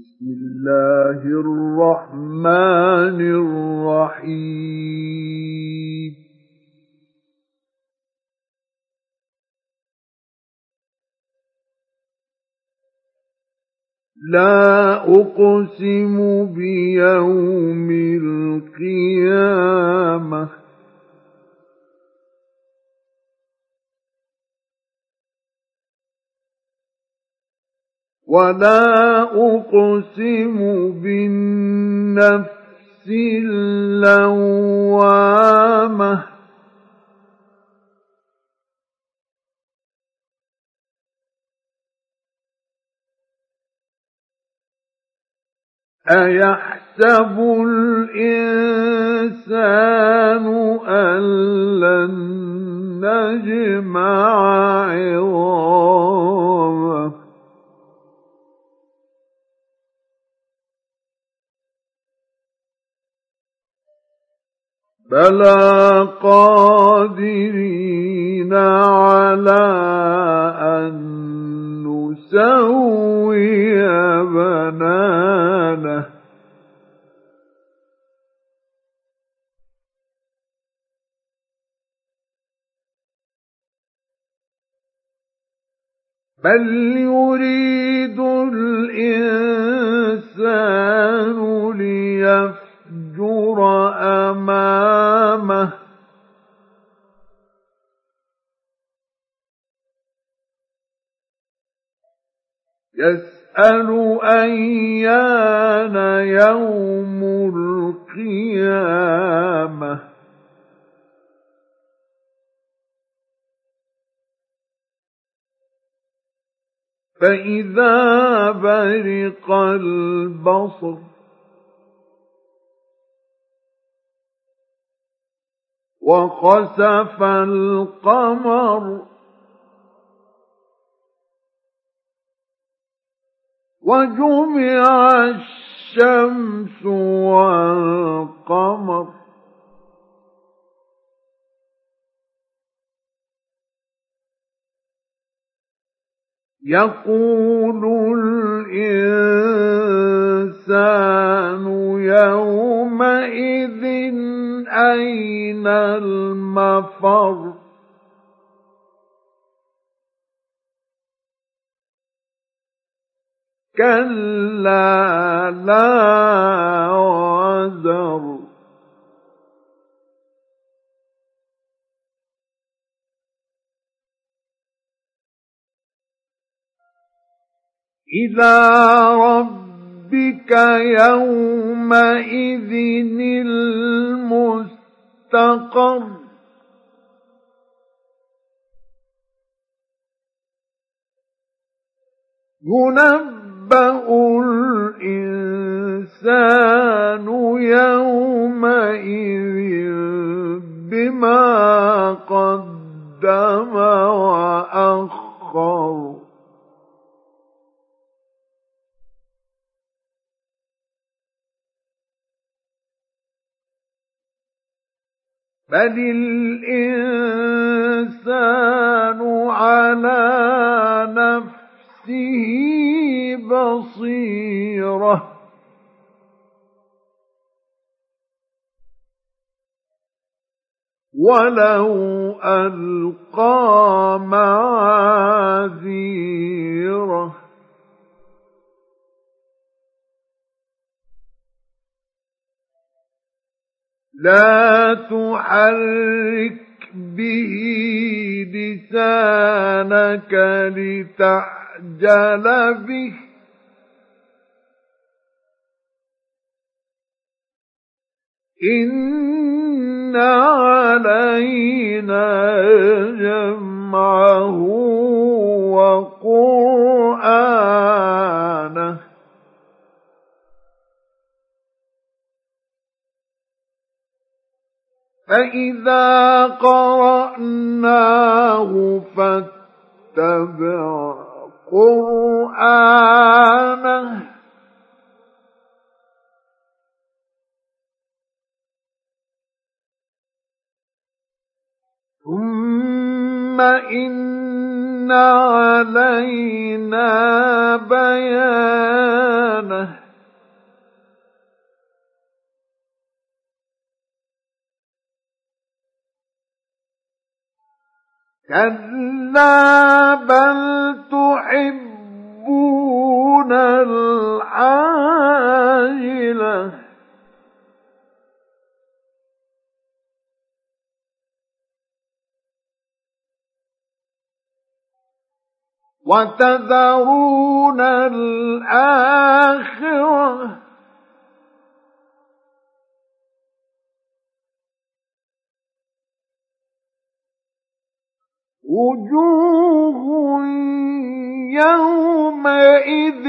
بسم الله الرحمن الرحيم. لا أقسم بيوم ولا أقسم بالنفس اللوامة أيحسب الإنسان أن لن نجمع عظامه بلى قادرين على أن نسوي بنانه بل يريد الإنسان ليفجر يسأل أيان يوم القيامة. فإذا برق البصر وخسف القمر وجمع الشمس والقمر. يقول الإنسان يومئذ أين المفر؟ كلا لا وزر. إلى ربك يومئذ المستقر. ينبأ الإنسان يومئذ بما قدم وأخر. بل الإنسان على بصيرة. ولو ألقى معاذيره. لا تحرك به لسانك لتعجل به. إن علينا جمعه وقرآنه فإذا قرأناه فاتبع قرآنه إن علينا بيانه. كلا بل تحبون وتذرون الآخرة. وجوه يومئذ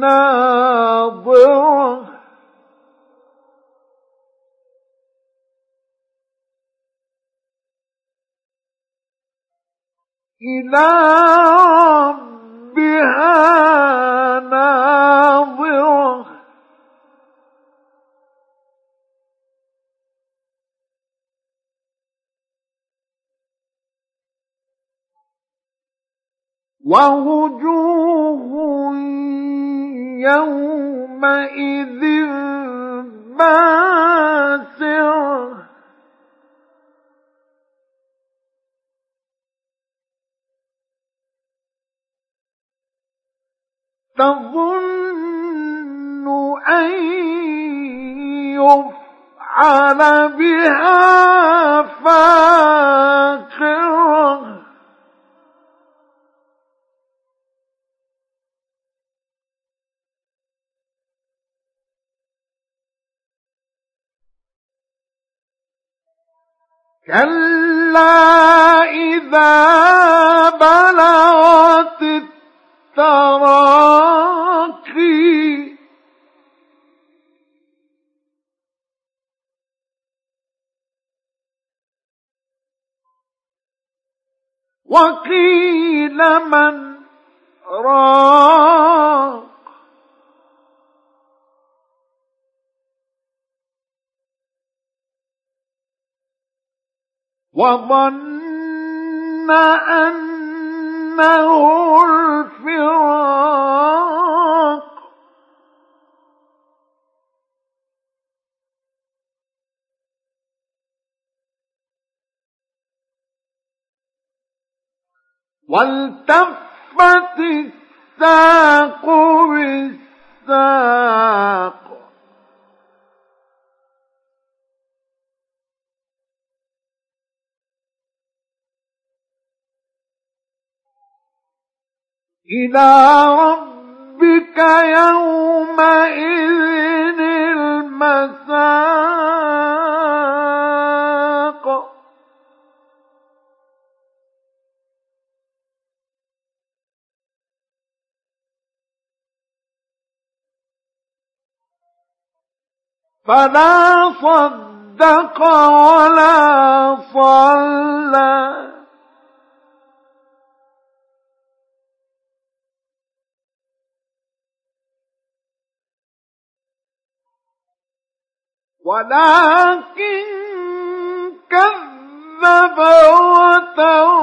ناظرة. إلى ربها ناظرة. ووجوه يومئذ باسرة. تظن أن يفعل بها فاقرة. كلا إذا بلغت وقيل من راق. وظن أن إنه الفراق. والتفت الساق بالساق. إلى ربك يومئذ فلا صدق ولا صلى. ولكن كذب وتولى.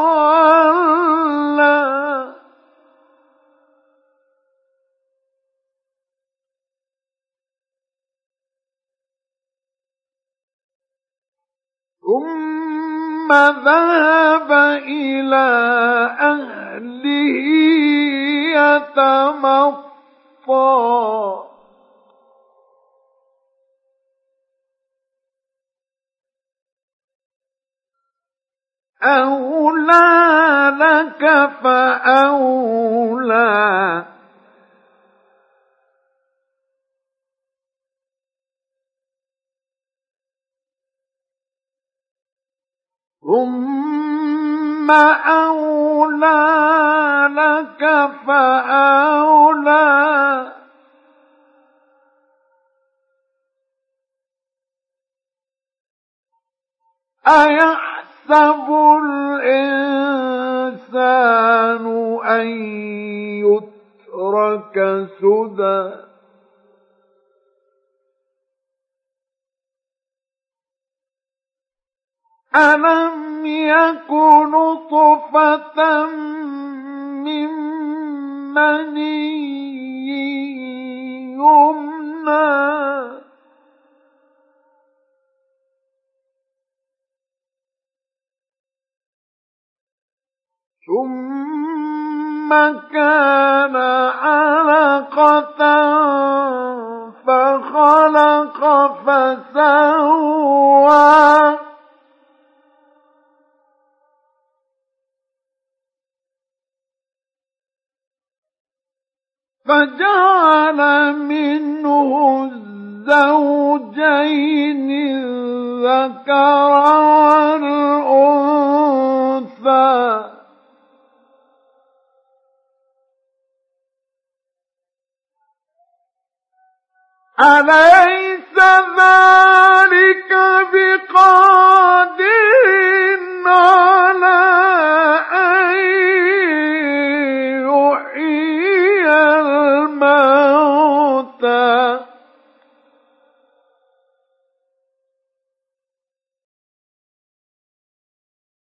ثم ذهب إلى أهله يتمطى. أولى لك فأولى. ثم أولى لك فأولى أيحسن يحسب الإنسان أن يترك سدى ألم يكن طفة من مني ثم كان علقة فخلق فسوى. فجعل منه الزوجين الذكر والأنثى. أليس ذلك بقادر